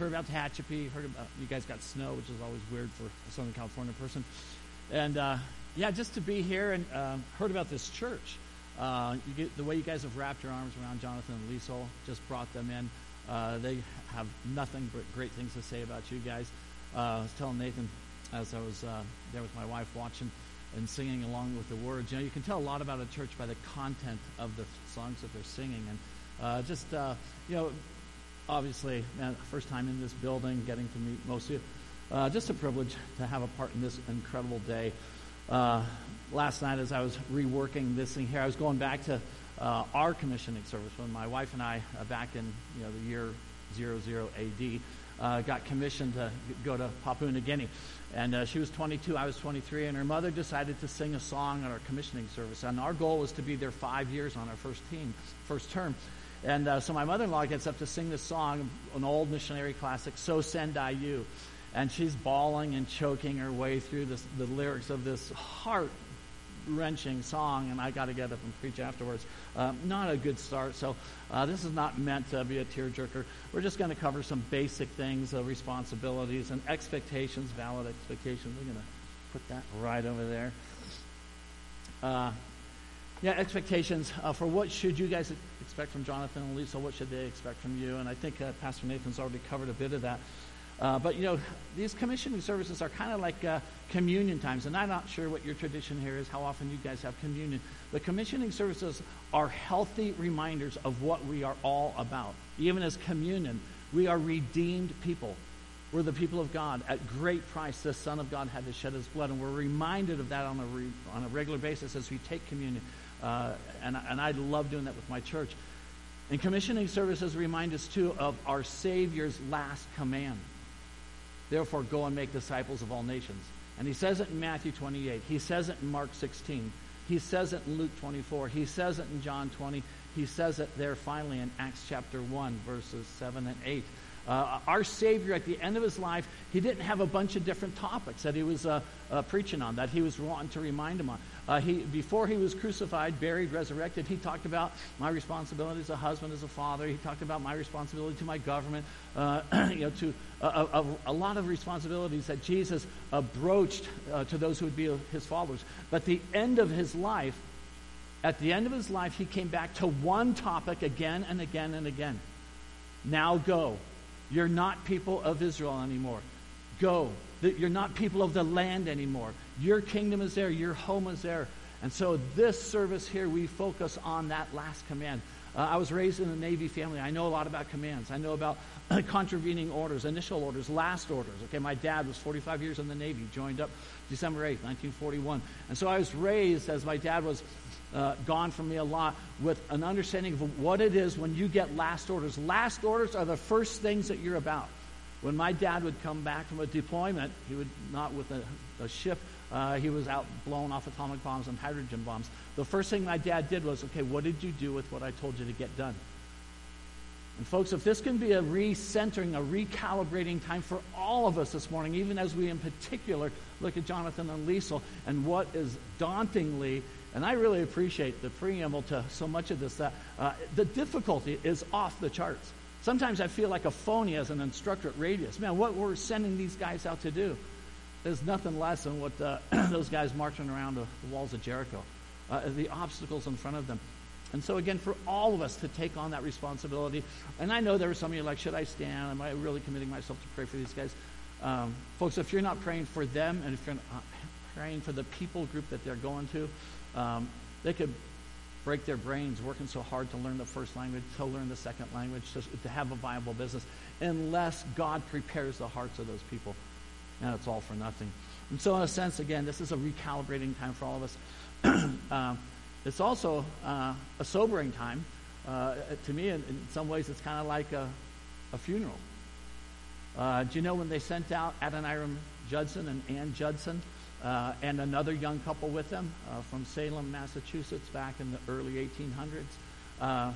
heard about Tehachapi, heard about you guys got snow, which is always weird for a Southern California person. And uh, yeah, just to be here and um, heard about this church. Uh, get, the way you guys have wrapped your arms around Jonathan and Liesel just brought them in. Uh, they have nothing but great things to say about you guys. Uh, I was telling Nathan as I was uh, there with my wife watching and singing along with the words. You know, you can tell a lot about a church by the content of the songs that they're singing, and uh, just uh, you know, obviously, man, first time in this building, getting to meet most of you. Uh, just a privilege to have a part in this incredible day. Uh, last night, as I was reworking this thing here, I was going back to uh, our commissioning service when my wife and I, uh, back in you know the year 00 AD, uh, got commissioned to go to Papua New Guinea. And uh, she was 22, I was 23, and her mother decided to sing a song at our commissioning service. And our goal was to be there five years on our first team, first term. And uh, so my mother-in-law gets up to sing this song, an old missionary classic, "So Send I You," and she's bawling and choking her way through this, the lyrics of this heart wrenching song, and I got to get up and preach afterwards. Uh, not a good start. So uh, this is not meant to be a tearjerker. We're just going to cover some basic things, uh, responsibilities and expectations, valid expectations. We're going to put that right over there. Uh, yeah, expectations uh, for what should you guys expect from Jonathan and Lisa? What should they expect from you? And I think uh, Pastor Nathan's already covered a bit of that. Uh, but you know, these commissioning services are kind of like uh, communion times, and I'm not sure what your tradition here is, how often you guys have communion. The commissioning services are healthy reminders of what we are all about. Even as communion, we are redeemed people. We're the people of God. At great price, the Son of God had to shed his blood, and we're reminded of that on a, re, on a regular basis as we take communion. Uh, and, and I love doing that with my church. And commissioning services remind us, too, of our Savior's last command. Therefore, go and make disciples of all nations. And he says it in Matthew 28. He says it in Mark 16. He says it in Luke 24. He says it in John 20. He says it there finally in Acts chapter 1, verses 7 and 8. Uh, our Savior, at the end of his life, he didn't have a bunch of different topics that he was uh, uh, preaching on, that he was wanting to remind him on. Uh, he, before he was crucified, buried, resurrected, he talked about my responsibility as a husband, as a father. He talked about my responsibility to my government, uh, you know, to a, a, a, lot of responsibilities that Jesus broached uh, to those who would be his followers. But the end of his life, at the end of his life, he came back to one topic again and again and again. Now go you're not people of Israel anymore. Go. You're not people of the land anymore. Your kingdom is there. Your home is there. And so this service here, we focus on that last command. Uh, I was raised in a Navy family. I know a lot about commands. I know about contravening orders, initial orders, last orders. Okay, my dad was 45 years in the Navy, joined up December 8th, 1941. And so I was raised as my dad was uh, gone from me a lot with an understanding of what it is when you get last orders. Last orders are the first things that you're about. When my dad would come back from a deployment, he would not with a, a ship, uh, he was out blown off atomic bombs and hydrogen bombs. The first thing my dad did was, okay, what did you do with what I told you to get done? And folks, if this can be a recentering, a recalibrating time for all of us this morning, even as we in particular look at Jonathan and Liesel and what is dauntingly and I really appreciate the preamble to so much of this that uh, the difficulty is off the charts. Sometimes I feel like a phony as an instructor at Radius. Man, what we're sending these guys out to do is nothing less than what uh, those guys marching around the, walls of Jericho, uh, the obstacles in front of them. And so, again, for all of us to take on that responsibility, and I know there are some of you like, should I stand? Am I really committing myself to pray for these guys? Um, folks, if you're not praying for them and if you're not praying for the people group that they're going to, um, they could break their brains working so hard to learn the first language, to learn the second language, to, to have a viable business, unless God prepares the hearts of those people. And it's all for nothing. And so, in a sense, again, this is a recalibrating time for all of us. uh, it's also uh, a sobering time. Uh, to me, in, in, some ways, it's kind of like a, a funeral. Uh, do you know when they sent out Adoniram Judson and Ann Judson? Uh, and another young couple with them uh, from Salem, Massachusetts, back in the early 1800s. Uh,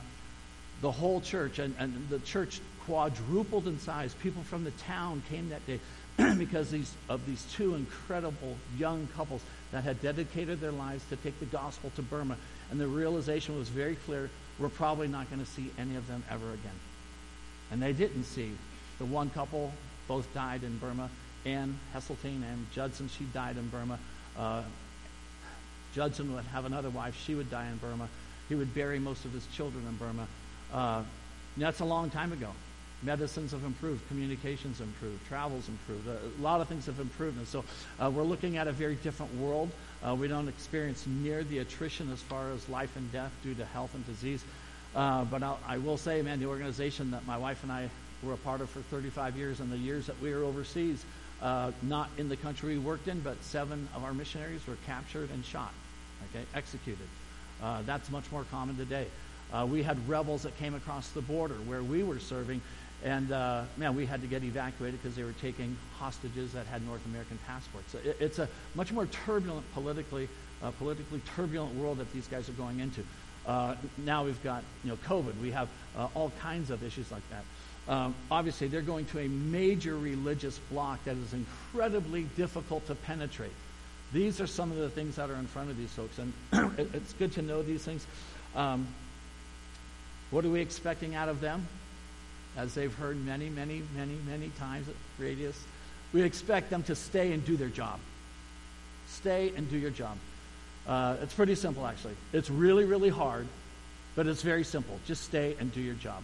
the whole church, and, and, the church quadrupled in size. People from the town came that day because these, of these two incredible young couples that had dedicated their lives to take the gospel to Burma. And the realization was very clear we're probably not going to see any of them ever again. And they didn't see the the one couple both died in Burma. Ann Hasseltine and Judson, she died in Burma. Uh, Judson would have another wife. She would die in Burma. He would bury most of his children in Burma. Uh, that's a long time ago. Medicines have improved, communications improved, travels improved. A lot of things have improved. And so uh, we're looking at a very different world. Uh, we don't experience near the attrition as far as life and death due to health and disease. Uh, but I'll, I will say, man, the organization that my wife and I were a part of for 35 years and the years that we were overseas, uh, not in the country we worked in, but seven of our missionaries were captured and shot, okay, executed. Uh, that's much more common today. Uh, we had rebels that came across the border where we were serving, and uh, man, we had to get evacuated because they were taking hostages that had North American passports. So it, it's a much more turbulent, politically, uh, politically turbulent world that these guys are going into. Uh, now we've got you know COVID. We have all kinds of issues like that. Um, obviously, they're going to a major religious block that is incredibly difficult to penetrate. These are some of the things that are in front of these folks, and it's good to know these things. Um, what are we expecting out of them? As they've heard many, many, many, many times at Radius, we expect them to stay and do their job. Stay and do your job. Uh, it's pretty simple, actually. It's really, really hard, but it's very simple. Just stay and do your job.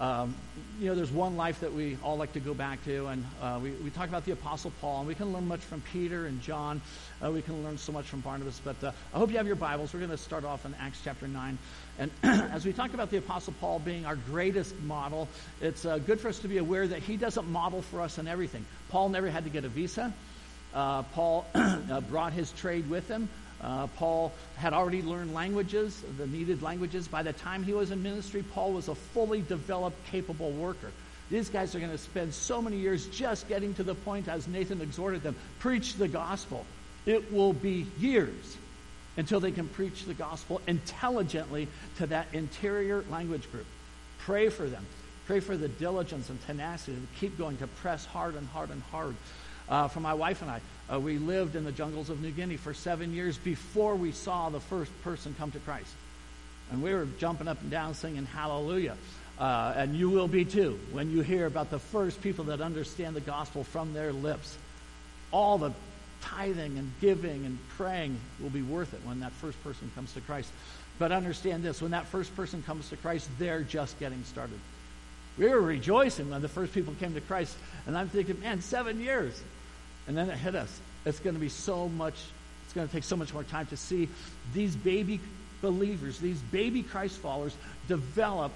Um, you know, there's one life that we all like to go back to, and uh, we, we talk about the Apostle Paul, and we can learn much from Peter and John. Uh, we can learn so much from Barnabas, but uh, I hope you have your Bibles. We're going to start off in Acts chapter 9. And as we talk about the Apostle Paul being our greatest model, it's uh, good for us to be aware that he doesn't model for us in everything. Paul never had to get a visa. Uh, Paul uh, brought his trade with him. Uh, Paul had already learned languages, the needed languages. By the time he was in ministry, Paul was a fully developed, capable worker. These guys are going to spend so many years just getting to the point, as Nathan exhorted them, preach the gospel. It will be years until they can preach the gospel intelligently to that interior language group. Pray for them. Pray for the diligence and tenacity to keep going, to press hard and hard and hard. Uh, for my wife and I, uh, we lived in the jungles of New Guinea for seven years before we saw the first person come to Christ. And we were jumping up and down singing hallelujah. Uh, and you will be too when you hear about the first people that understand the gospel from their lips. All the tithing and giving and praying will be worth it when that first person comes to Christ. But understand this when that first person comes to Christ, they're just getting started. We were rejoicing when the first people came to Christ, and I'm thinking, man, seven years. And then it hit us. It's going to be so much, it's going to take so much more time to see these baby believers, these baby Christ followers develop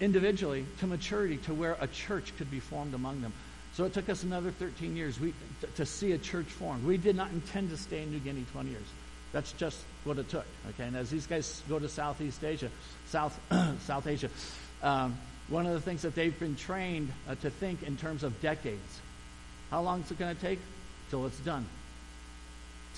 individually to maturity to where a church could be formed among them. So it took us another 13 years we, to see a church formed. We did not intend to stay in New Guinea 20 years. That's just what it took. Okay, and as these guys go to Southeast Asia, South South Asia, um, one of the things that they've been trained uh, to think in terms of decades. How long is it going to take? till it's done.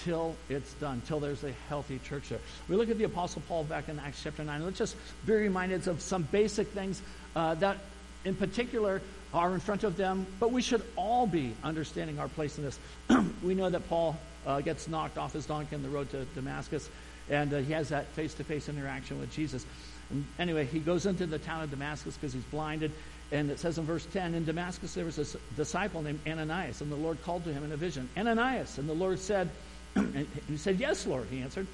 Till it's done, till there's a healthy church there. We look at the Apostle Paul back in Acts chapter 9. Let's just be reminded of some basic things uh, that, in particular, are in front of them, but we should all be understanding our place in this. we know that Paul uh, gets knocked off his donkey on the road to Damascus, and uh, he has that face to face interaction with Jesus. And anyway, he goes into the town of Damascus because he's blinded, and it says in verse 10 In Damascus there was a disciple named Ananias, and the Lord called to him in a vision, Ananias. And the Lord said, and He said, Yes, Lord, he answered.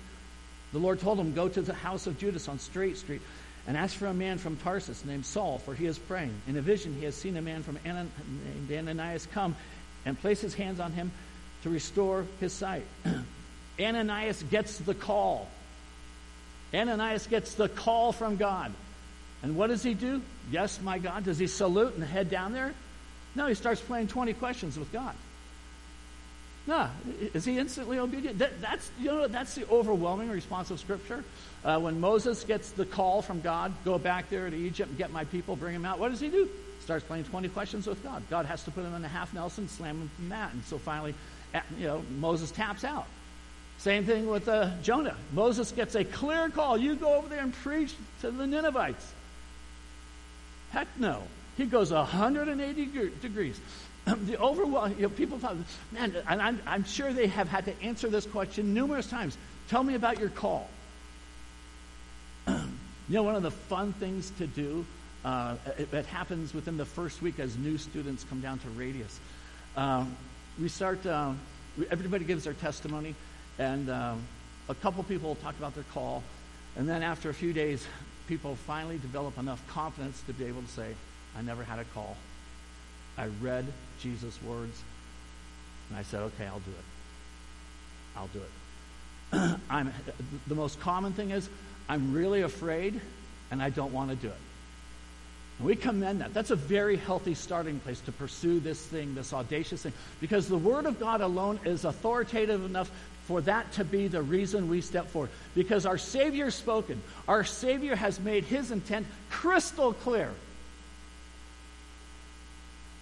The Lord told him, Go to the house of Judas on Straight Street and ask for a man from Tarsus named Saul, for he is praying. In a vision, he has seen a man from Anan- named Ananias come and place his hands on him to restore his sight. Ananias gets the call. Ananias gets the call from God. And what does he do? Yes, my God. Does he salute and head down there? No, he starts playing 20 questions with God. No, is he instantly obedient? That, that's, you know, that's the overwhelming response of Scripture. Uh, when Moses gets the call from God, go back there to Egypt and get my people, bring them out, what does he do? Starts playing 20 questions with God. God has to put him in a half Nelson, slam him from that. And so finally, you know, Moses taps out. Same thing with uh, Jonah. Moses gets a clear call. You go over there and preach to the Ninevites. Heck no. He goes 180 degrees. the overwhelm, you know, people thought, man, and I'm, I'm sure they have had to answer this question numerous times. Tell me about your call. you know, one of the fun things to do Uh, it, it, happens within the first week as new students come down to Radius. Uh, we start, uh, everybody gives their testimony, and um, a couple people talk about their call. And then after a few days, people finally develop enough confidence to be able to say, I never had a call. I read Jesus' words, and I said, okay, I'll do it. I'll do it. I'm, the most common thing is, I'm really afraid, and I don't want to do it. And we commend that. That's a very healthy starting place to pursue this thing, this audacious thing, because the Word of God alone is authoritative enough for that to be the reason we step forward. Because our Savior spoken, our Savior has made His intent crystal clear.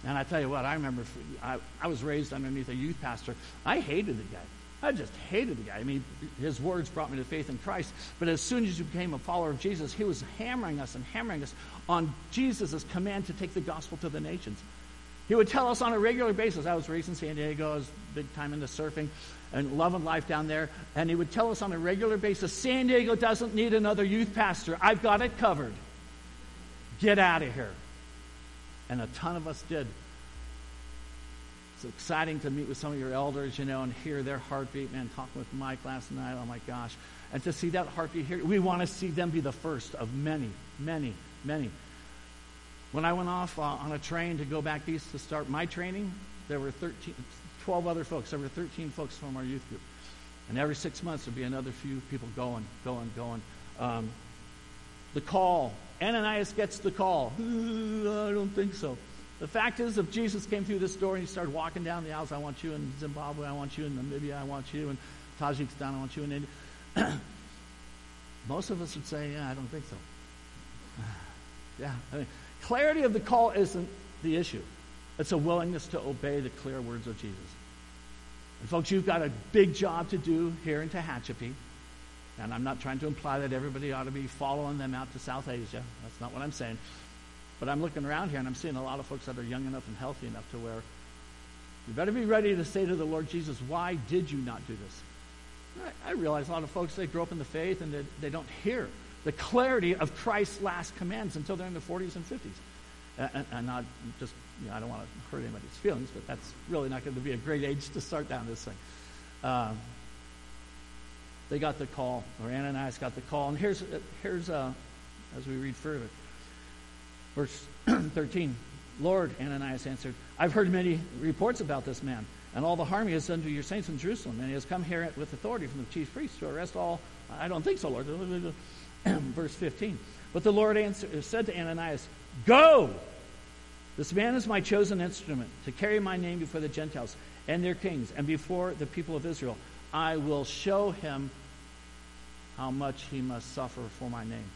And I tell you what, I remember I, I was raised underneath a youth pastor. I hated the guy. I just hated the guy. I mean, his words brought me to faith in Christ. But as soon as you became a follower of Jesus, he was hammering us and hammering us on Jesus' command to take the gospel to the nations. He would tell us on a regular basis. I was raised in San Diego. I was big time into surfing and loving life down there. And he would tell us on a regular basis San Diego doesn't need another youth pastor. I've got it covered. Get out of here. And a ton of us did. It's exciting to meet with some of your elders, you know, and hear their heartbeat. Man, talking with Mike last night, oh my gosh. And to see that heartbeat here, we want to see them be the first of many, many, many. When I went off uh, on a train to go back east to start my training, there were 13, 12 other folks. There were 13 folks from our youth group. And every six months, there'd be another few people going, going, going. Um, the call. Ananias gets the call. I don't think so. The fact is, if Jesus came through this door and he started walking down the aisles, I want you in Zimbabwe, I want you in Namibia, I want you in Tajikistan, I want you in India. Most of us would say, yeah, I don't think so. yeah. I mean, clarity of the call isn't the issue. It's a willingness to obey the clear words of Jesus. And folks, you've got a big job to do here in Tehachapi. And I'm not trying to imply that everybody ought to be following them out to South Asia. That's not what I'm saying. But I'm looking around here and I'm seeing a lot of folks that are young enough and healthy enough to where you better be ready to say to the Lord Jesus, why did you not do this? I, I realize a lot of folks, they grow up in the faith and they, they don't hear the clarity of Christ's last commands until they're in their 40s and 50s. And, and not just, you know, I don't want to hurt anybody's feelings, but that's really not going to be a great age to start down this thing. Um, they got the call, or Ananias got the call. And here's, here's uh, as we read further, Verse 13 Lord, Ananias answered, I've heard many reports about this man and all the harm he has done to your saints in Jerusalem, and he has come here with authority from the chief priests to arrest all. I don't think so, Lord. Verse 15. But the Lord answered, said to Ananias, Go! This man is my chosen instrument to carry my name before the Gentiles and their kings and before the people of Israel. I will show him how much he must suffer for my name.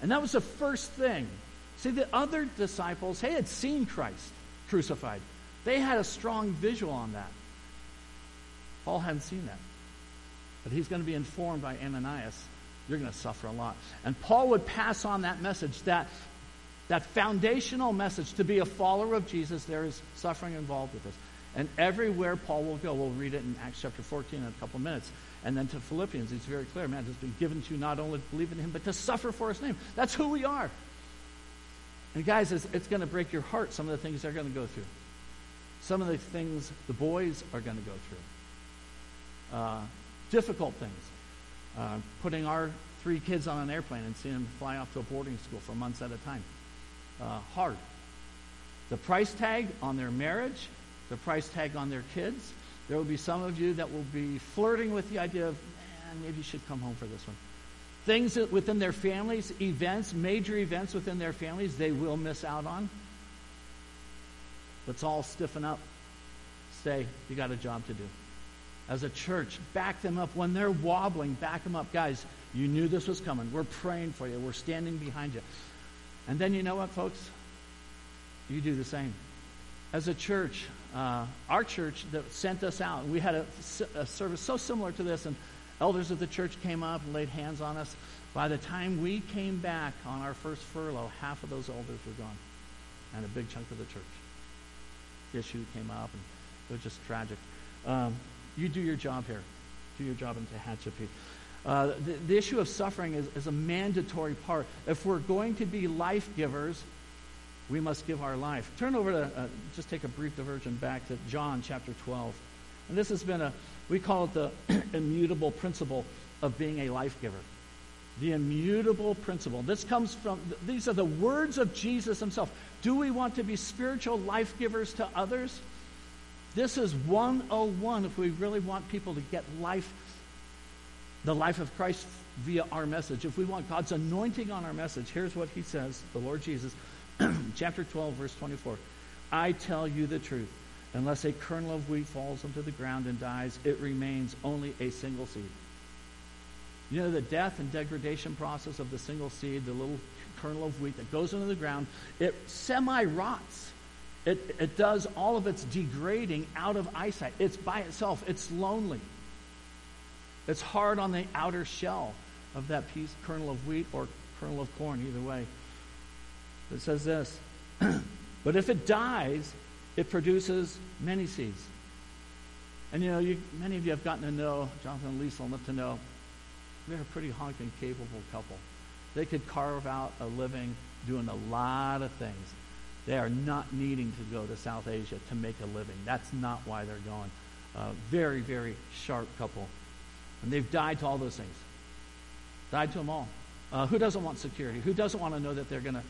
And that was the first thing See, the other disciples, they had seen Christ crucified. They had a strong visual on that. Paul hadn't seen that. But he's going to be informed by Ananias. You're going to suffer a lot. And Paul would pass on that message, that, that foundational message to be a follower of Jesus, there is suffering involved with this. And everywhere Paul will go, we'll read it in Acts chapter 14 in a couple minutes. And then to Philippians, he's very clear, man, it's been given to you not only to believe in him, but to suffer for his name. That's who we are. And guys, it's, it's going to break your heart, some of the things they're going to go through. Some of the things the boys are going to go through. Uh, difficult things. Uh, putting our three kids on an airplane and seeing them fly off to a boarding school for months at a time. Uh, hard. The price tag on their marriage, the price tag on their kids. There will be some of you that will be flirting with the idea of, man, maybe you should come home for this one things within their families, events, major events within their families, they will miss out on. Let's all stiffen up. Say, you got a job to do. As a church, back them up. When they're wobbling, back them up. Guys, you knew this was coming. We're praying for you. We're standing behind you. And then you know what, folks? You do the same. As a church, uh, our church that sent us out, we had a, a service so similar to this, and Elders of the church came up and laid hands on us. By the time we came back on our first furlough, half of those elders were gone, and a big chunk of the church. The issue came up, and it was just tragic. Um, you do your job here. Do your job in Tehachapi. Uh, the, the, issue of suffering is, is a mandatory part. If we're going to be life givers, we must give our life. Turn over to, uh, just take a brief diversion back to John chapter 12. And this has been a, we call it the immutable principle of being a life giver. The immutable principle. This comes from, these are the words of Jesus himself. Do we want to be spiritual life givers to others? This is 101 if we really want people to get life, the life of Christ via our message. If we want God's anointing on our message, here's what he says, the Lord Jesus, chapter 12, verse 24. I tell you the truth. Unless a kernel of wheat falls into the ground and dies, it remains only a single seed. You know, the death and degradation process of the single seed, the little kernel of wheat that goes into the ground, it semi rots. It, it does all of its degrading out of eyesight. It's by itself, it's lonely. It's hard on the outer shell of that piece, kernel of wheat or kernel of corn, either way. It says this But if it dies, it produces many seeds. And you know, you, many of you have gotten to know Jonathan and Lisa enough to know they're a pretty honking capable couple. They could carve out a living doing a lot of things. They are not needing to go to South Asia to make a living. That's not why they're going. Uh, very, very sharp couple. And they've died to all those things. Died to them all. Uh, who doesn't want security? Who doesn't want to know that they're going to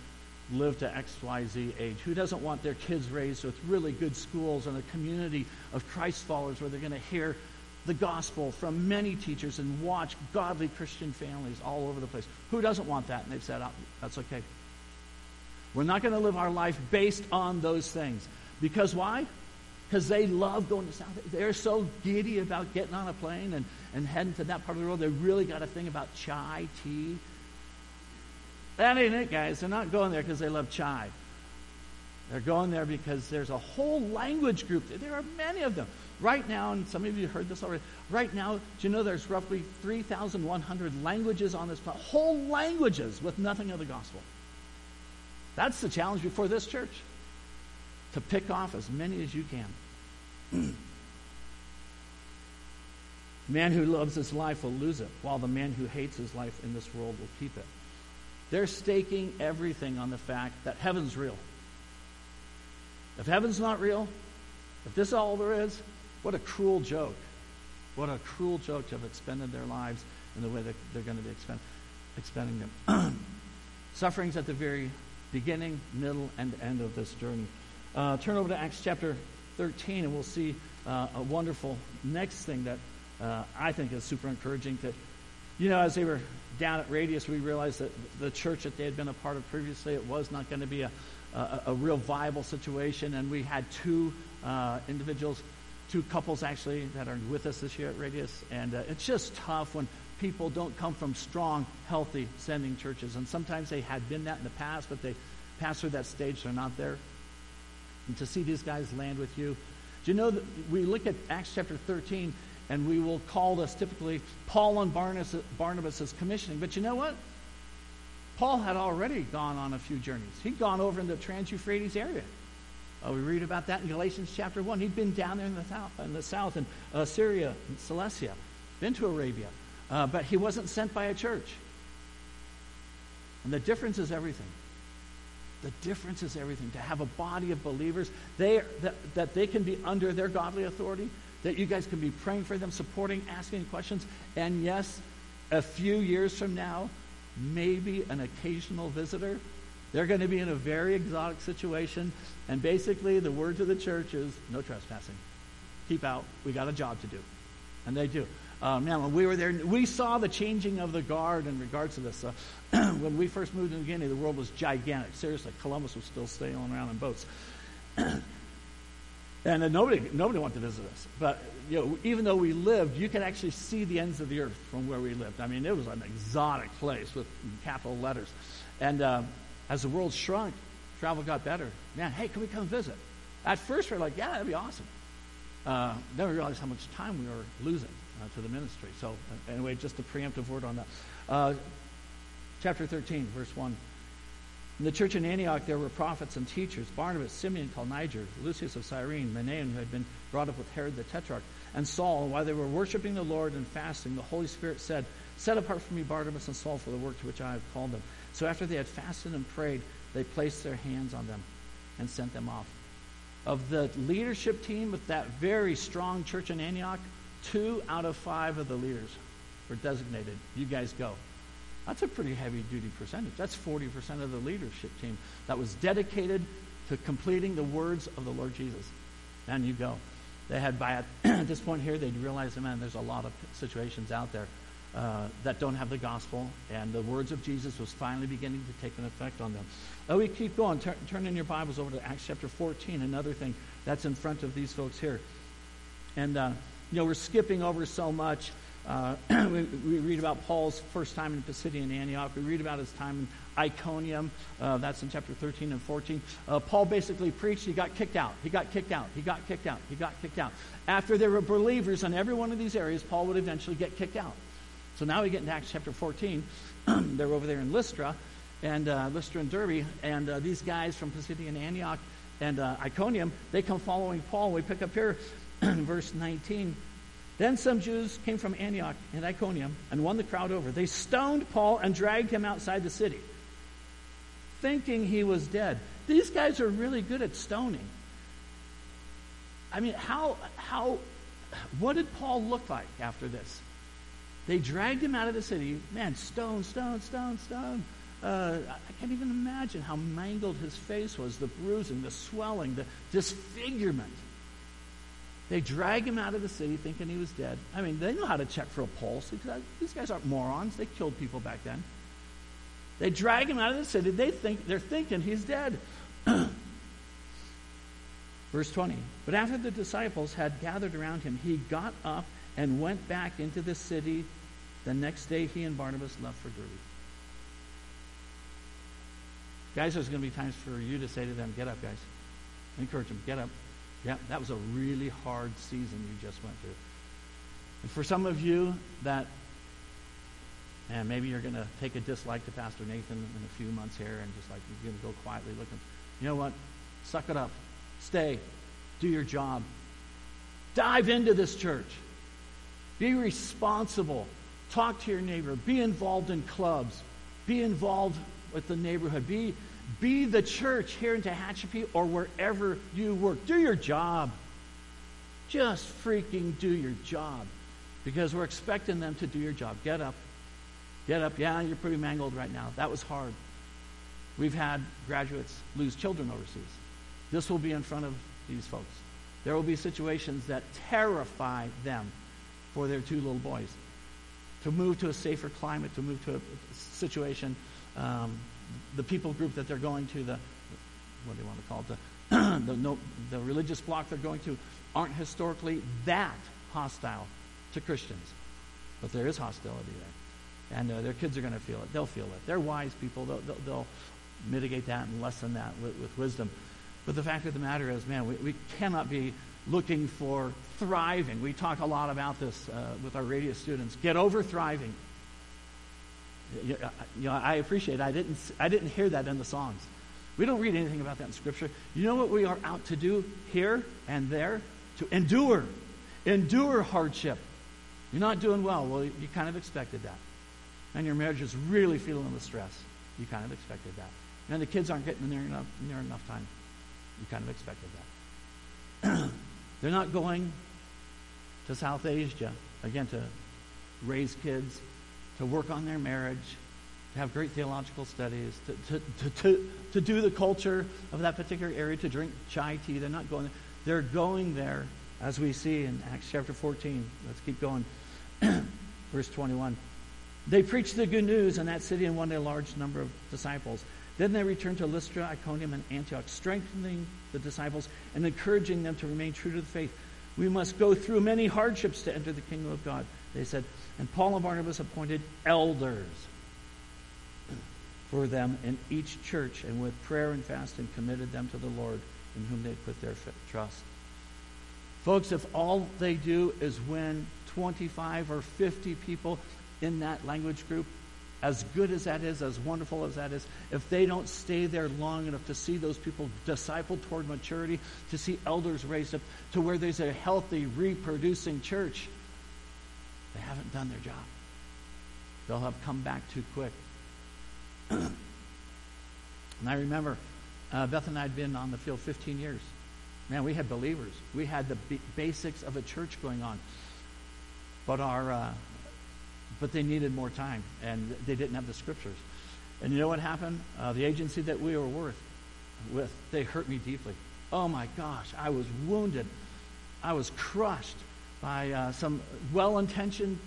live to XYZ age? Who doesn't want their kids raised with really good schools and a community of Christ followers where they're going to hear the gospel from many teachers and watch godly Christian families all over the place? Who doesn't want that? And they've said, oh, that's okay. We're not going to live our life based on those things. Because why? Because they love going to South. They're so giddy about getting on a plane and, and heading to that part of the world. They really got a thing about chai, tea. That ain't it, guys. They're not going there because they love chai. They're going there because there's a whole language group. There are many of them. Right now, and some of you heard this already, right now, do you know there's roughly 3,100 languages on this planet? Whole languages with nothing of the gospel. That's the challenge before this church to pick off as many as you can. The man who loves his life will lose it, while the man who hates his life in this world will keep it. They're staking everything on the fact that heaven's real. If heaven's not real, if this is all there is, what a cruel joke. What a cruel joke to have expended their lives in the way that they're going to be expend, expending them. Suffering's at the very beginning, middle, and end of this journey. Uh, turn over to Acts chapter 13, and we'll see uh, a wonderful next thing that uh, I think is super encouraging. That you know, as they were down at Radius, we realized that the church that they had been a part of previously, it was not going to be a, a, a, real viable situation, and we had two uh, individuals, two couples actually, that are with us this year at Radius, and uh, it's just tough when people don't come from strong, healthy, sending churches. And sometimes they had been that in the past, but they passed through that stage, they're not there. And to see these guys land with you. Do you know that we look at Acts chapter 13 and we will call this typically Paul and Barnabas, Barnabas' commissioning. But you know what? Paul had already gone on a few journeys. He'd gone over in the Trans Euphrates area. Uh, we read about that in Galatians chapter 1. He'd been down there in the south, in, the south, in uh, Syria, and Cilicia, been to Arabia. Uh, but he wasn't sent by a church. And the difference is everything. The difference is everything. To have a body of believers they, that, that they can be under their godly authority, that you guys can be praying for them, supporting, asking questions, and yes, a few years from now, maybe an occasional visitor. They're going to be in a very exotic situation, and basically the word to the church is no trespassing. Keep out. We got a job to do. And they do. Um, when we were there, we saw the changing of the guard in regards to this. Uh, when we first moved to New Guinea, the world was gigantic. Seriously, Columbus was still sailing around in boats. and uh, nobody, nobody wanted to visit us. But you know, even though we lived, you could actually see the ends of the earth from where we lived. I mean, it was an exotic place with capital letters. And uh, as the world shrunk, travel got better. Man, hey, can we come visit? At first, we are like, yeah, that'd be awesome. Uh, then we realized how much time we were losing to the ministry. So, uh, anyway, just a preemptive word on that. Uh, chapter 13, verse 1. In the church in Antioch, there were prophets and teachers Barnabas, Simeon called Niger, Lucius of Cyrene, Manaen, who had been brought up with Herod the Tetrarch, and Saul. While they were worshiping the Lord and fasting, the Holy Spirit said, Set apart for me Barnabas and Saul for the work to which I have called them. So after they had fasted and prayed, they placed their hands on them and sent them off. Of the leadership team with that very strong church in Antioch, two out of five of the leaders were designated. You guys go. That's a pretty heavy duty percentage. That's 40% of the leadership team that was dedicated to completing the words of the Lord Jesus. And you go. They had, by at this point here, they'd realized, man, there's a lot of situations out there uh, that don't have the gospel, and the words of Jesus was finally beginning to take an effect on them. Oh, we keep going. Turn, turn in your Bibles over to Acts chapter 14, another thing that's in front of these folks here. And, uh, you know, we're skipping over so much. Uh, we, we, read about Paul's first time in Pisidian Antioch. We read about his time in Iconium. Uh, that's in chapter 13 and 14. Uh, Paul basically preached. He got kicked out. He got kicked out. He got kicked out. He got kicked out. After there were believers in every one of these areas, Paul would eventually get kicked out. So now we get into Acts chapter 14. They're over there in Lystra, and uh, Lystra and Derbe, and uh, these guys from Pisidian Antioch and uh, Iconium, they come following Paul. We pick up here verse 19. Then some Jews came from Antioch and Iconium and won the crowd over. They stoned Paul and dragged him outside the city, thinking he was dead. These guys are really good at stoning. I mean, how, how, what did Paul look like after this? They dragged him out of the city. Man, stone, stone, stone, stone. Uh, I can't even imagine how mangled his face was the bruising, the swelling, the disfigurement. They drag him out of the city thinking he was dead. I mean, they know how to check for a pulse. These guys aren't morons. They killed people back then. They drag him out of the city. They think, they're thinking he's dead. Verse 20. But after the disciples had gathered around him, he got up and went back into the city the next day, he and Barnabas left for Derbe. Guys, there's going to be times for you to say to them, Get up, guys. Encourage them, get up. Yeah, that was a really hard season you just went through. And for some of you that, and maybe you're going to take a dislike to Pastor Nathan in a few months here and just like you're going to go quietly looking. You know what? Suck it up. Stay. Do your job. Dive into this church. Be responsible. Talk to your neighbor. Be involved in clubs. Be involved with the neighborhood. Be, be the church here in Tehachapi or wherever you work. Do your job. Just freaking do your job. Because we're expecting them to do your job. Get up. Get up. Yeah, you're pretty mangled right now. That was hard. We've had graduates lose children overseas. This will be in front of these folks. There will be situations that terrify them for their two little boys to move to a safer climate, to move to a situation. Um, the people group that they're going to, the what do you want to call it, the, the, no, the religious block they're going to, aren't historically that hostile to Christians. But there is hostility there. And uh, their kids are going to feel it. They'll feel it. They're wise people. They'll, they'll, they'll mitigate that and lessen that with, with, wisdom. But the fact of the matter is, man, we, we cannot be looking for thriving. We talk a lot about this uh, with our Radius students. Get over thriving. You, know, I appreciate it. I didn't, I didn't hear that in the songs. We don't read anything about that in Scripture. You know what we are out to do here and there? To endure. Endure hardship. You're not doing well. Well, you kind of expected that. And your marriage is really feeling the stress. You kind of expected that. And the kids aren't getting near enough, near enough time. You kind of expected that. They're not going to South Asia, again, to raise kids, to work on their marriage, to have great theological studies, to, to, to, to, to do the culture of that particular area, to drink chai tea. They're not going there. They're going there, as we see in Acts chapter 14. Let's keep going. Verse 21. They preached the good news in that city and won a large number of disciples. Then they returned to Lystra, Iconium, and Antioch, strengthening the disciples and encouraging them to remain true to the faith. We must go through many hardships to enter the kingdom of God, they said. And Paul and Barnabas appointed elders for them in each church, and with prayer and fasting committed them to the Lord in whom they put their trust. Folks, if all they do is win 25 or 50 people in that language group, as good as that is, as wonderful as that is, if they don't stay there long enough to see those people discipled toward maturity, to see elders raised up to where there's a healthy, reproducing church, they haven't done their job. they'll have come back too quick. and I remember uh, Beth and I had been on the field 15 years. Man, we had believers. We had the b- basics of a church going on. But our, uh, but they needed more time, and they didn't have the scriptures. And you know what happened? Uh, the agency that we were worth, with, they hurt me deeply. Oh my gosh, I was wounded. I was crushed by uh, some well-intentioned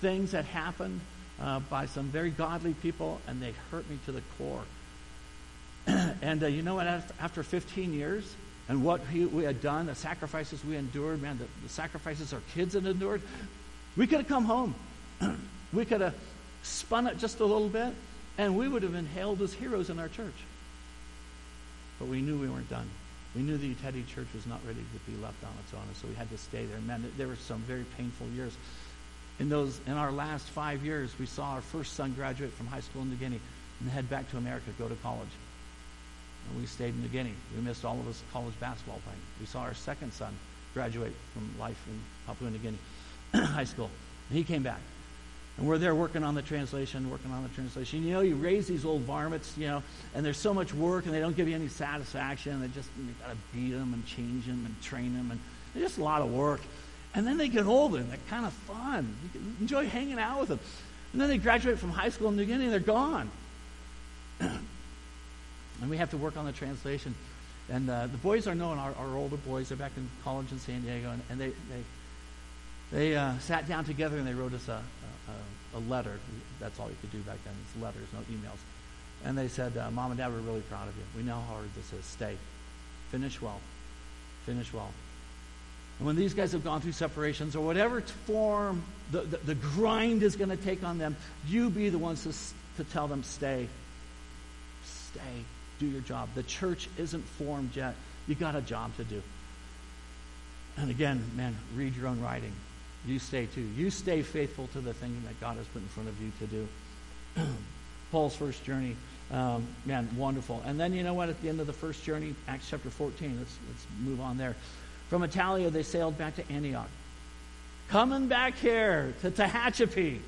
things that happened uh, by some very godly people, and they hurt me to the core. and uh, you know what? After 15 years, and what we had done, the sacrifices we endured, man, the, the sacrifices our kids had endured, we could have come home. we could have spun it just a little bit, and we would have been hailed as heroes in our church. But we knew we weren't done. We knew the Teddy Church was not ready to be left on its own, and so we had to stay there. Man, there were some very painful years. In those, in our last five years, we saw our first son graduate from high school in New Guinea and head back to America, go to college. And we stayed in New Guinea. We missed all of his college basketball playing. We saw our second son graduate from life in Papua New Guinea high school. And he came back. And we're there working on the translation, working on the translation. You know, you raise these old varmints, you know, and there's so much work, and they don't give you any satisfaction. They just you got to beat them and change them and train them, and it's just a lot of work. And then they get older, and they're kind of fun. You enjoy hanging out with them. And then they graduate from high school in New Guinea, and they're gone. and we have to work on the translation. And uh, the boys are known, our, our older boys, they're back in college in San Diego, and, and they, they, they uh, sat down together and they wrote us a, a, a, letter. That's all you could do back then, is letters, no emails. And they said, uh, Mom and Dad, we're really proud of you. We know how hard this is. Stay. Finish well. Finish well. And when these guys have gone through separations or whatever form the, the, the grind is going to take on them, you be the ones to, to tell them, stay. Stay. Do your job. The church isn't formed yet. You got a job to do. And again, man, read your own writing. You stay too. You stay faithful to the thing that God has put in front of you to do. Paul's first journey, um, man, wonderful. And then you know what? At the end of the first journey, Acts chapter 14, let's, let's move on there. From Attalia, they sailed back to Antioch. Coming back here to Tehachapi,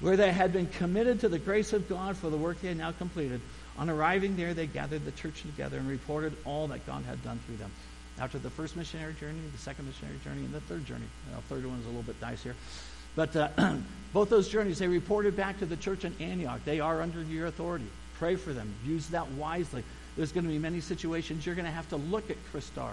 where they had been committed to the grace of God for the work they had now completed. On arriving there, they gathered the church together and reported all that God had done through them. After the first missionary journey, the second missionary journey, and the third journey. The third one is a little bit dicier. But uh, both those journeys, they reported back to the church in Antioch. They are under your authority. Pray for them. Use that wisely. There's going to be many situations you're going to have to look at Christar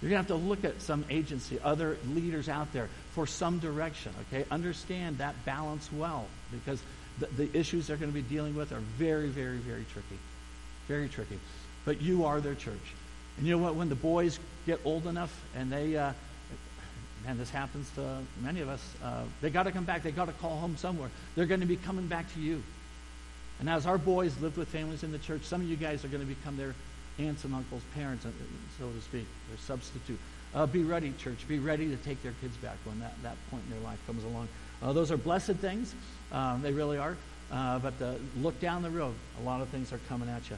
you're going to have to look at some agency, other leaders out there for some direction, okay? Understand that balance well because the, the issues they're going to be dealing with are very, very, very tricky. Very tricky. But you are their church. And you know what? When the boys get old enough and they, uh, and this happens to many of us, uh, they got to come back. They got to call home somewhere. They're going to be coming back to you. And as our boys lived with families in the church, some of you guys are going to become their aunts and uncles, parents, uh, so to speak, their substitute. Uh, be ready, church. Be ready to take their kids back when that, that point in their life comes along. Uh, those are blessed things. Um, they really are. Uh, but uh, look down the road. A lot of things are coming at you.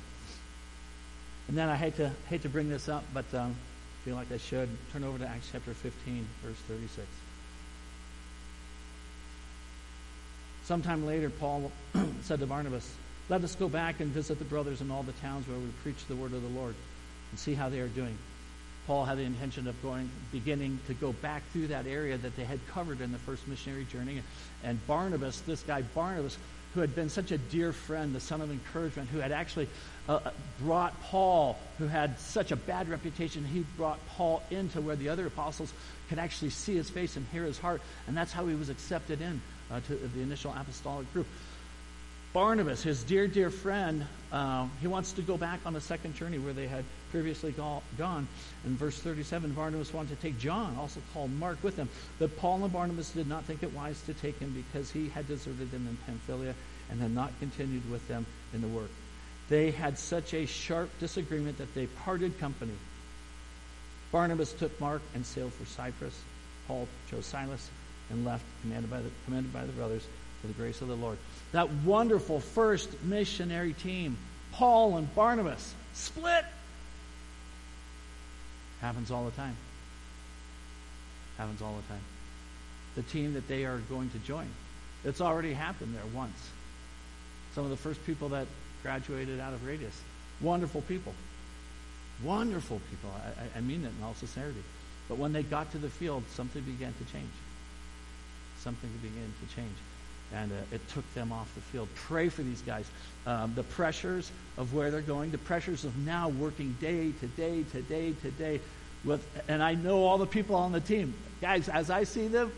And then I hate to hate to bring this up, but um, feel like I should turn over to Acts chapter 15, verse 36. Sometime later, Paul said to Barnabas, let us go back and visit the brothers in all the towns where we preach the word of the Lord and see how they are doing. Paul had the intention of going, beginning to go back through that area that they had covered in the first missionary journey. And Barnabas, this guy Barnabas, who had been such a dear friend, the son of encouragement, who had actually uh, uh brought Paul, who had such a bad reputation, he brought Paul into where the other apostles could actually see his face and hear his heart. And that's how he was accepted in uh, to the initial apostolic group. Barnabas, his dear, dear friend, uh, he wants to go back on a second journey where they had previously gone. In verse 37, Barnabas wanted to take John, also called Mark, with him. But Paul and Barnabas did not think it wise to take him because he had deserted them in Pamphylia and had not continued with them in the work. They had such a sharp disagreement that they parted company. Barnabas took Mark and sailed for Cyprus. Paul chose Silas and left, commanded by the, commanded by the brothers for the grace of the Lord. That wonderful first missionary team, Paul and Barnabas, split. Happens all the time. Happens all the time. The team that they are going to join It's already happened there once. Some of the first people that graduated out of Radius. Wonderful people. Wonderful people. I, I mean that in all sincerity. But when they got to the field, something began to change. Something began to change. And uh, it took them off the field. Pray for these guys. Um, the pressures of where they're going, the pressures of now working day to day to day to day. With, and I know all the people on the team. Guys, as I see them,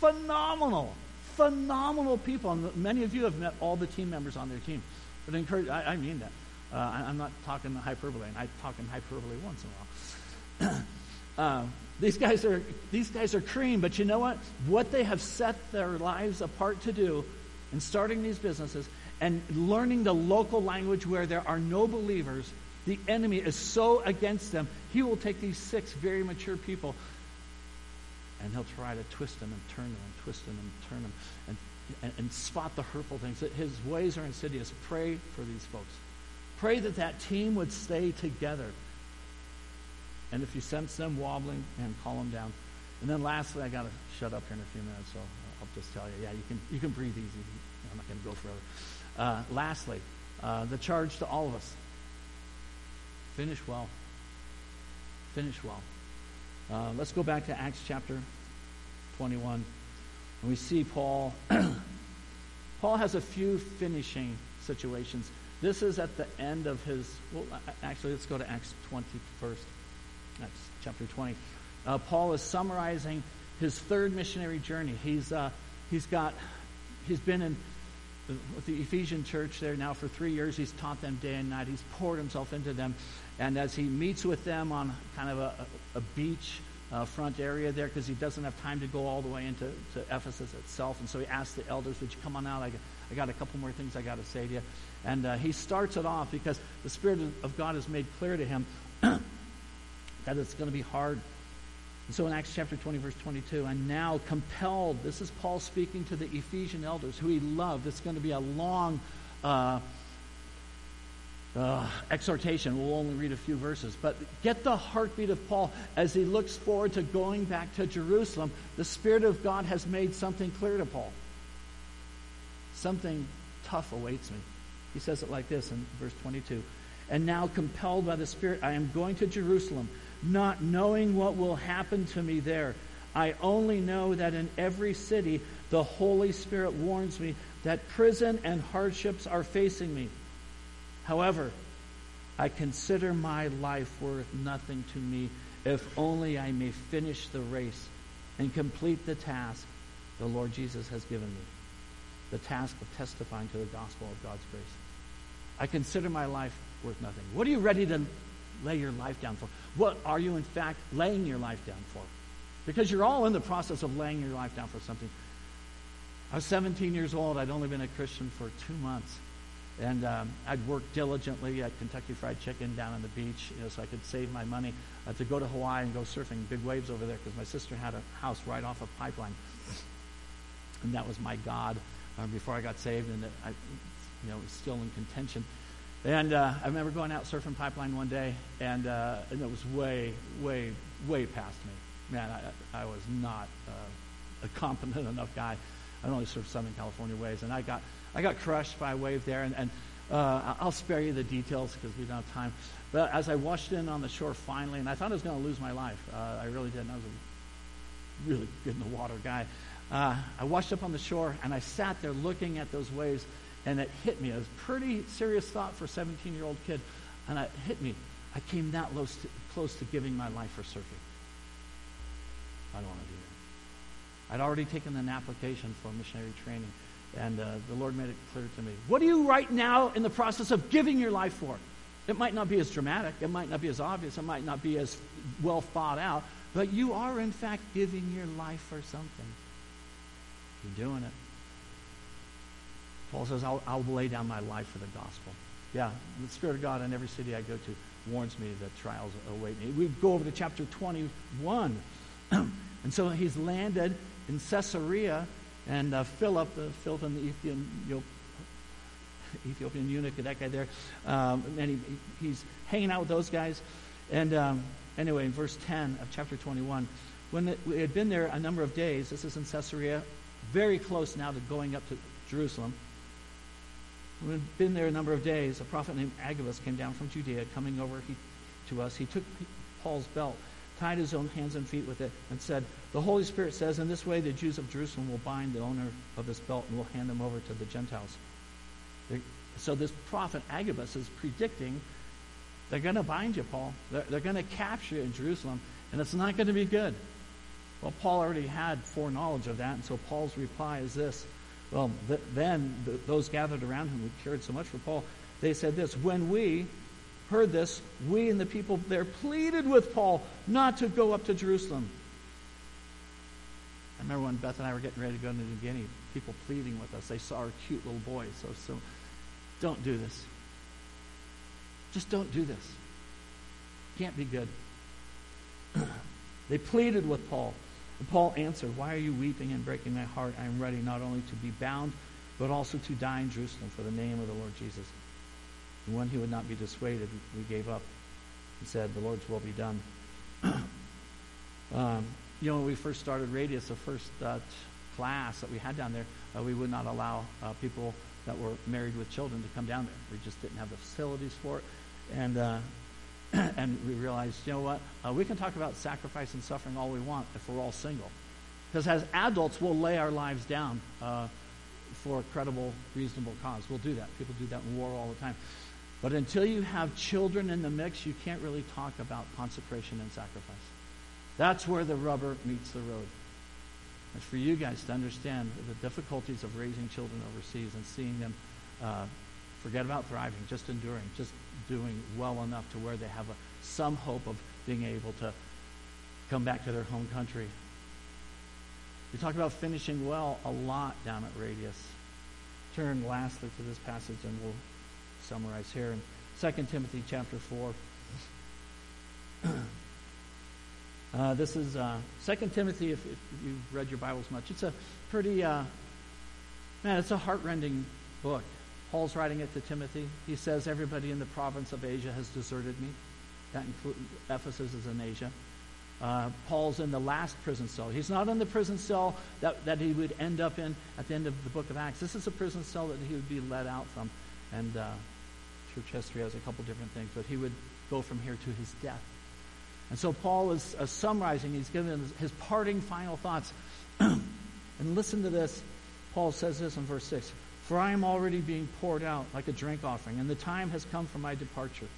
phenomenal. Phenomenal people. And many of you have met all the team members on their team. But encourage, I, I mean that. Uh, I, am not talking hyperbole, and I talk in hyperbole once in a while. uh, these guys are these guys are cream, but you know what? What they have set their lives apart to do in starting these businesses and learning the local language where there are no believers, the enemy is so against them. He will take these six very mature people and he'll try to twist them and turn them and twist them and turn them and, and, and spot the hurtful things. His ways are insidious. Pray for these folks. Pray that that team would stay together. And if you sense them wobbling, and call them down. And then lastly, I got to shut up here in a few minutes, so I'll just tell you, yeah, you can, you can breathe easy. I'm not going to go further. Uh, lastly, uh, the charge to all of us finish well. Finish well. Uh, let's go back to Acts chapter 21. And we see Paul. Paul has a few finishing situations. This is at the end of his, well, actually, let's go to Acts 20 first. Acts chapter 20. Uh, Paul is summarizing his third missionary journey. He's, uh, he's got, he's been in with the Ephesian church there now for three years. He's taught them day and night. He's poured himself into them. And as he meets with them on kind of a, a beach uh, front area there, because he doesn't have time to go all the way into Ephesus itself, and so he asks the elders, Would you come on out? I got, I got a couple more things I got to say to you. And uh, he starts it off because the Spirit of God has made clear to him that it's going to be hard. And so in Acts chapter 20, verse 22, and now compelled, this is Paul speaking to the Ephesian elders who he loved. It's going to be a long uh, uh, exhortation. We'll only read a few verses. But get the heartbeat of Paul as he looks forward to going back to Jerusalem. The Spirit of God has made something clear to Paul. Something tough awaits me. He says it like this in verse 22 And now, compelled by the Spirit, I am going to Jerusalem, not knowing what will happen to me there. I only know that in every city the Holy Spirit warns me that prison and hardships are facing me. However, I consider my life worth nothing to me if only I may finish the race and complete the task the Lord Jesus has given me the task of testifying to the gospel of God's grace. I consider my life worth nothing. What are you ready to lay your life down for? What are you, in fact, laying your life down for? Because you're all in the process of laying your life down for something. I was 17 years old. I'd only been a Christian for two months. And um, I'd worked diligently at Kentucky Fried Chicken down on the beach you know, so I could save my money uh, to go to Hawaii and go surfing big waves over there because my sister had a house right off a pipeline. And that was my God uh, before I got saved, and I, you know, was still in contention. And uh, I remember going out surfing pipeline one day, and, uh, and it was way, way, way past me. Man, I, I was not uh, a competent enough guy. I only surfed Southern California waves, and I got, I got crushed by a wave there. And, and uh, I'll spare you the details because we don't have time. But as I washed in on the shore finally, and I thought I was going to lose my life, uh, I really did. I was a really good in the water guy uh, I washed up on the shore and I sat there looking at those waves, and it hit me. It was a pretty serious thought for a 17 year old kid, and it hit me. I came that close to, close to giving my life for surfing. I don't want to do that. I'd already taken an application for missionary training, and uh, the Lord made it clear to me. What are you right now in the process of giving your life for? It might not be as dramatic, it might not be as obvious, it might not be as well thought out, but you are, in fact, giving your life for something. You're doing it. Paul says, I'll, I'll lay down my life for the gospel. Yeah, the Spirit of God in every city I go to warns me that trials await me. We go over to chapter 21. and so he's landed in Caesarea, and uh, Philip, the Philip and the Ethiopian, Ethiopian eunuch, that guy there, um, and he, he's hanging out with those guys. And um, anyway, in verse 10 of chapter 21, when it, we had been there a number of days, this is in Caesarea very close now to going up to Jerusalem. We've been there a number of days. A prophet named Agabus came down from Judea, coming over he, to us. He took Paul's belt, tied his own hands and feet with it, and said, The Holy Spirit says, In this way the Jews of Jerusalem will bind the owner of this belt and will hand him over to the Gentiles. So this prophet Agabus is predicting they're going to bind you, Paul. They're, they're going to capture you in Jerusalem, and it's not going to be good. Well, Paul already had foreknowledge of that, and so Paul's reply is this. Well, th- then th- those gathered around him who cared so much for Paul, they said this When we heard this, we and the people there pleaded with Paul not to go up to Jerusalem. I remember when Beth and I were getting ready to go to New Guinea, people pleading with us. They saw our cute little boy. So, so don't do this. Just don't do this. Can't be good. they pleaded with Paul. And Paul answered, Why are you weeping and breaking my heart? I am ready not only to be bound, but also to die in Jerusalem for the name of the Lord Jesus. And when he would not be dissuaded, we gave up and said, The Lord's will be done. um, you know, when we first started Radius, the first uh, class that we had down there, uh, we would not allow uh, people that were married with children to come down there. We just didn't have the facilities for it. And uh, and we realized, you know what? Uh, we can talk about sacrifice and suffering all we want if we're all single. Because as adults, we'll lay our lives down uh, for a credible, reasonable cause. We'll do that. People do that in war all the time. But until you have children in the mix, you can't really talk about consecration and sacrifice. That's where the rubber meets the road. It's for you guys to understand the difficulties of raising children overseas and seeing them uh, forget about thriving, just enduring, just doing well enough to where they have a, some hope of being able to come back to their home country. We talk about finishing well a lot down at Radius. Turn lastly to this passage and we'll summarize here in 2 Timothy chapter 4. uh, this is uh, 2 Timothy, if, if, you've read your Bibles much. It's a pretty, uh, man, it's a heartrending book. Paul's writing it to Timothy. He says, Everybody in the province of Asia has deserted me. That includes Ephesus is in Asia. Uh, Paul's in the last prison cell. He's not in the prison cell that, that he would end up in at the end of the book of Acts. This is a prison cell that he would be let out from. And uh, church history has a couple different things, but he would go from here to his death. And so Paul is uh, summarizing, he's giving his, his parting final thoughts. and listen to this. Paul says this in verse 6 for I am already being poured out like a drink offering, and the time has come for my departure.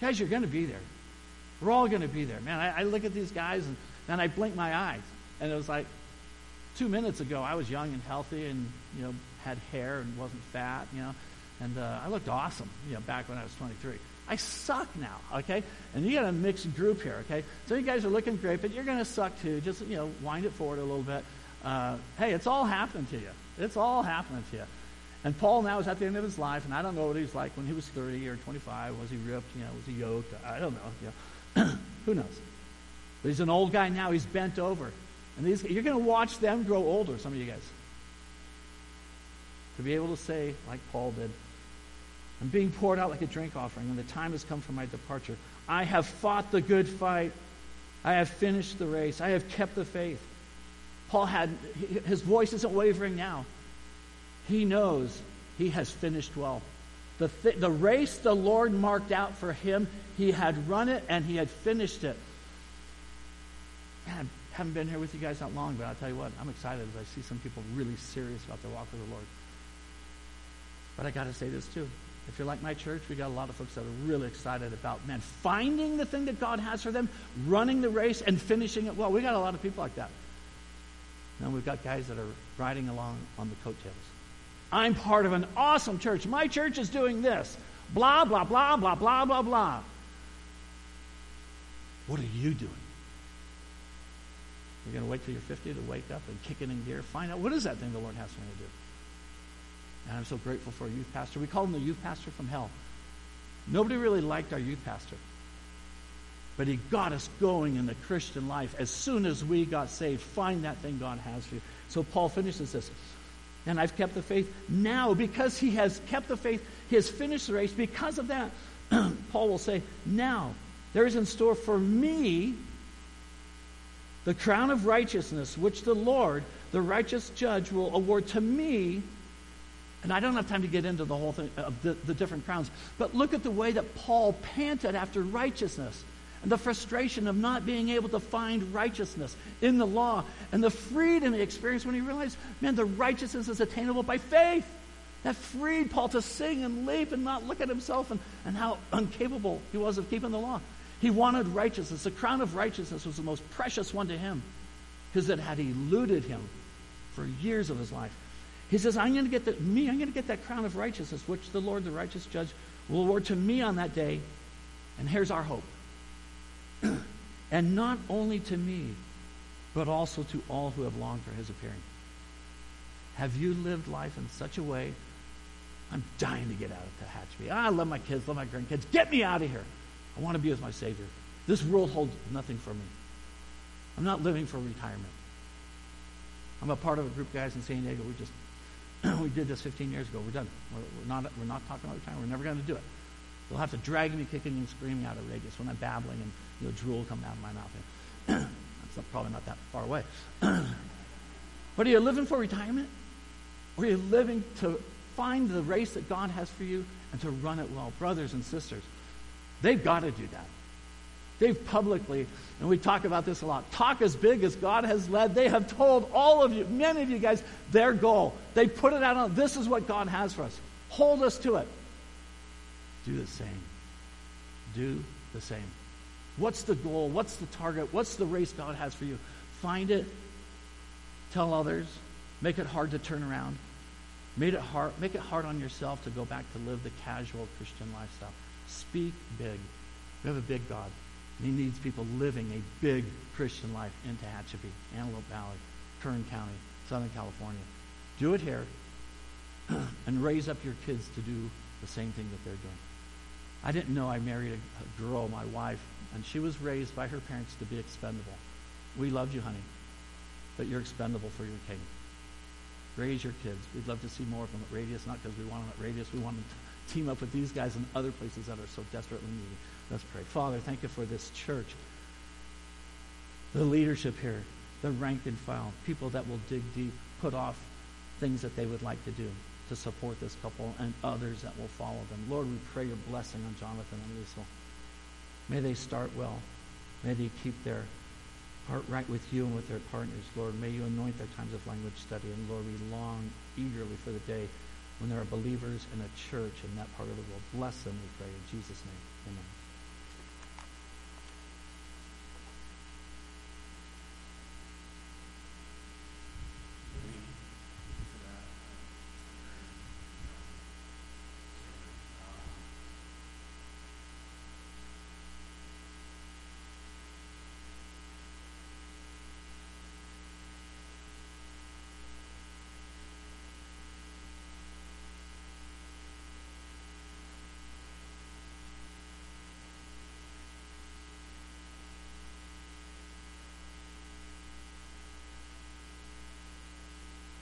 Guys, you're going to be there. We're all going to be there. Man, I, I look at these guys and, I blink my eyes. And it was like two minutes ago, I was young and healthy and, you know, had hair and wasn't fat, you know. And uh, I looked awesome, you know, back when I was 23. I suck now, okay? And you got a mixed group here, okay? So you guys are looking great, but you're going to suck too. Just, you know, wind it forward a little bit. Uh, hey, it's all happened to you. It's all happening to you. And Paul now is at the end of his life, and I don't know what he's like when he was 30 or 25. Was he ripped? You know, was he yoked? I don't know. You know. Who knows? But he's an old guy now. He's bent over. And these, you're going to watch them grow older, some of you guys. To be able to say, like Paul did, I'm being poured out like a drink offering, and the time has come for my departure. I have fought the good fight. I have finished the race. I have kept the faith. Paul had, his voice isn't wavering now. He knows he has finished well. The, th- the race the Lord marked out for him, he had run it and he had finished it. Man, I haven't been here with you guys that long, but I'll tell you what, I'm excited as I see some people really serious about their walk with the Lord. But I got to say this too. If you're like my church, we got a lot of folks that are really excited about, man, finding the thing that God has for them, running the race, and finishing it well. We got a lot of people like that. Now we've got guys that are riding along on the coattails. I'm part of an awesome church. My church is doing this. Blah, blah, blah, blah, blah, blah, blah. What are you doing? You're going to wait till you're 50 to wake up and kick it in gear, find out what is that thing the Lord has for me to do. And I'm so grateful for a youth pastor. We call him the youth pastor from hell. Nobody really liked our youth pastor. But he got us going in the Christian life as soon as we got saved. Find that thing God has for you. So Paul finishes this. And I've kept the faith. Now, because he has kept the faith, he has finished the race. Because of that, Paul will say, Now, there is in store for me the crown of righteousness, which the Lord, the righteous judge will award to me, and I don't have time to get into the whole thing of the, the different crowns, but look at the way that Paul panted after righteousness and the frustration of not being able to find righteousness in the law and the freedom he experienced when he realized, man, the righteousness is attainable by faith. That freed Paul to sing and leap and not look at himself and, and how incapable he was of keeping the law. He wanted righteousness. The crown of righteousness was the most precious one to him because it had eluded him for years of his life. He says, I'm going to get the, me, I'm going to get that crown of righteousness, which the Lord, the righteous judge, will award to me on that day. And here's our hope. and not only to me, but also to all who have longed for his appearing. Have you lived life in such a way? I'm dying to get out of Tehachapi. I love my kids, love my grandkids. Get me out of here. I want to be with my Savior. This world holds nothing for me. I'm not living for retirement. I'm a part of a group of guys in San Diego. We just we did this 15 years ago. We're done. We're, we're not we're not talking about retirement. We're never going to do it. They'll have to drag me kicking and screaming out of radius when I'm babbling and you know, drool coming out of my mouth. That's probably not that far away. but are you living for retirement? Or are you living to find the race that God has for you and to run it well? Brothers and sisters, they've got to do that. They've publicly, and we talk about this a lot, talk as big as God has led. They have told all of you, many of you guys, their goal. They put it out on this is what God has for us. Hold us to it. Do the same. Do the same. What's the goal? What's the target? What's the race God has for you? Find it. Tell others. Make it hard to turn around. Make it hard, make it hard on yourself to go back to live the casual Christian lifestyle. Speak big. We have a big God. And he needs people living a big Christian life in Tehachapi, Antelope Valley, Kern County, Southern California. Do it here and raise up your kids to do the same thing that they're doing. I didn't know I married a, a girl, my wife, and she was raised by her parents to be expendable. We loved you, honey, but you're expendable for your king. Raise your kids. We'd love to see more of them at Radius, not because we want them at Radius. We want them to team up with these guys in other places that are so desperately needy. Let's pray. Father, thank you for this church, the leadership here, the rank and file, people that will dig deep, put off things that they would like to do to support this couple and others that will follow them. Lord, we pray your blessing on Jonathan and Lisa. May they start well. May they keep their heart right with you and with their partners, Lord. May you anoint their times of language study. And Lord, we long eagerly for the day when there are believers in a church in that part of the world. Bless them, we pray. In Jesus' name, amen.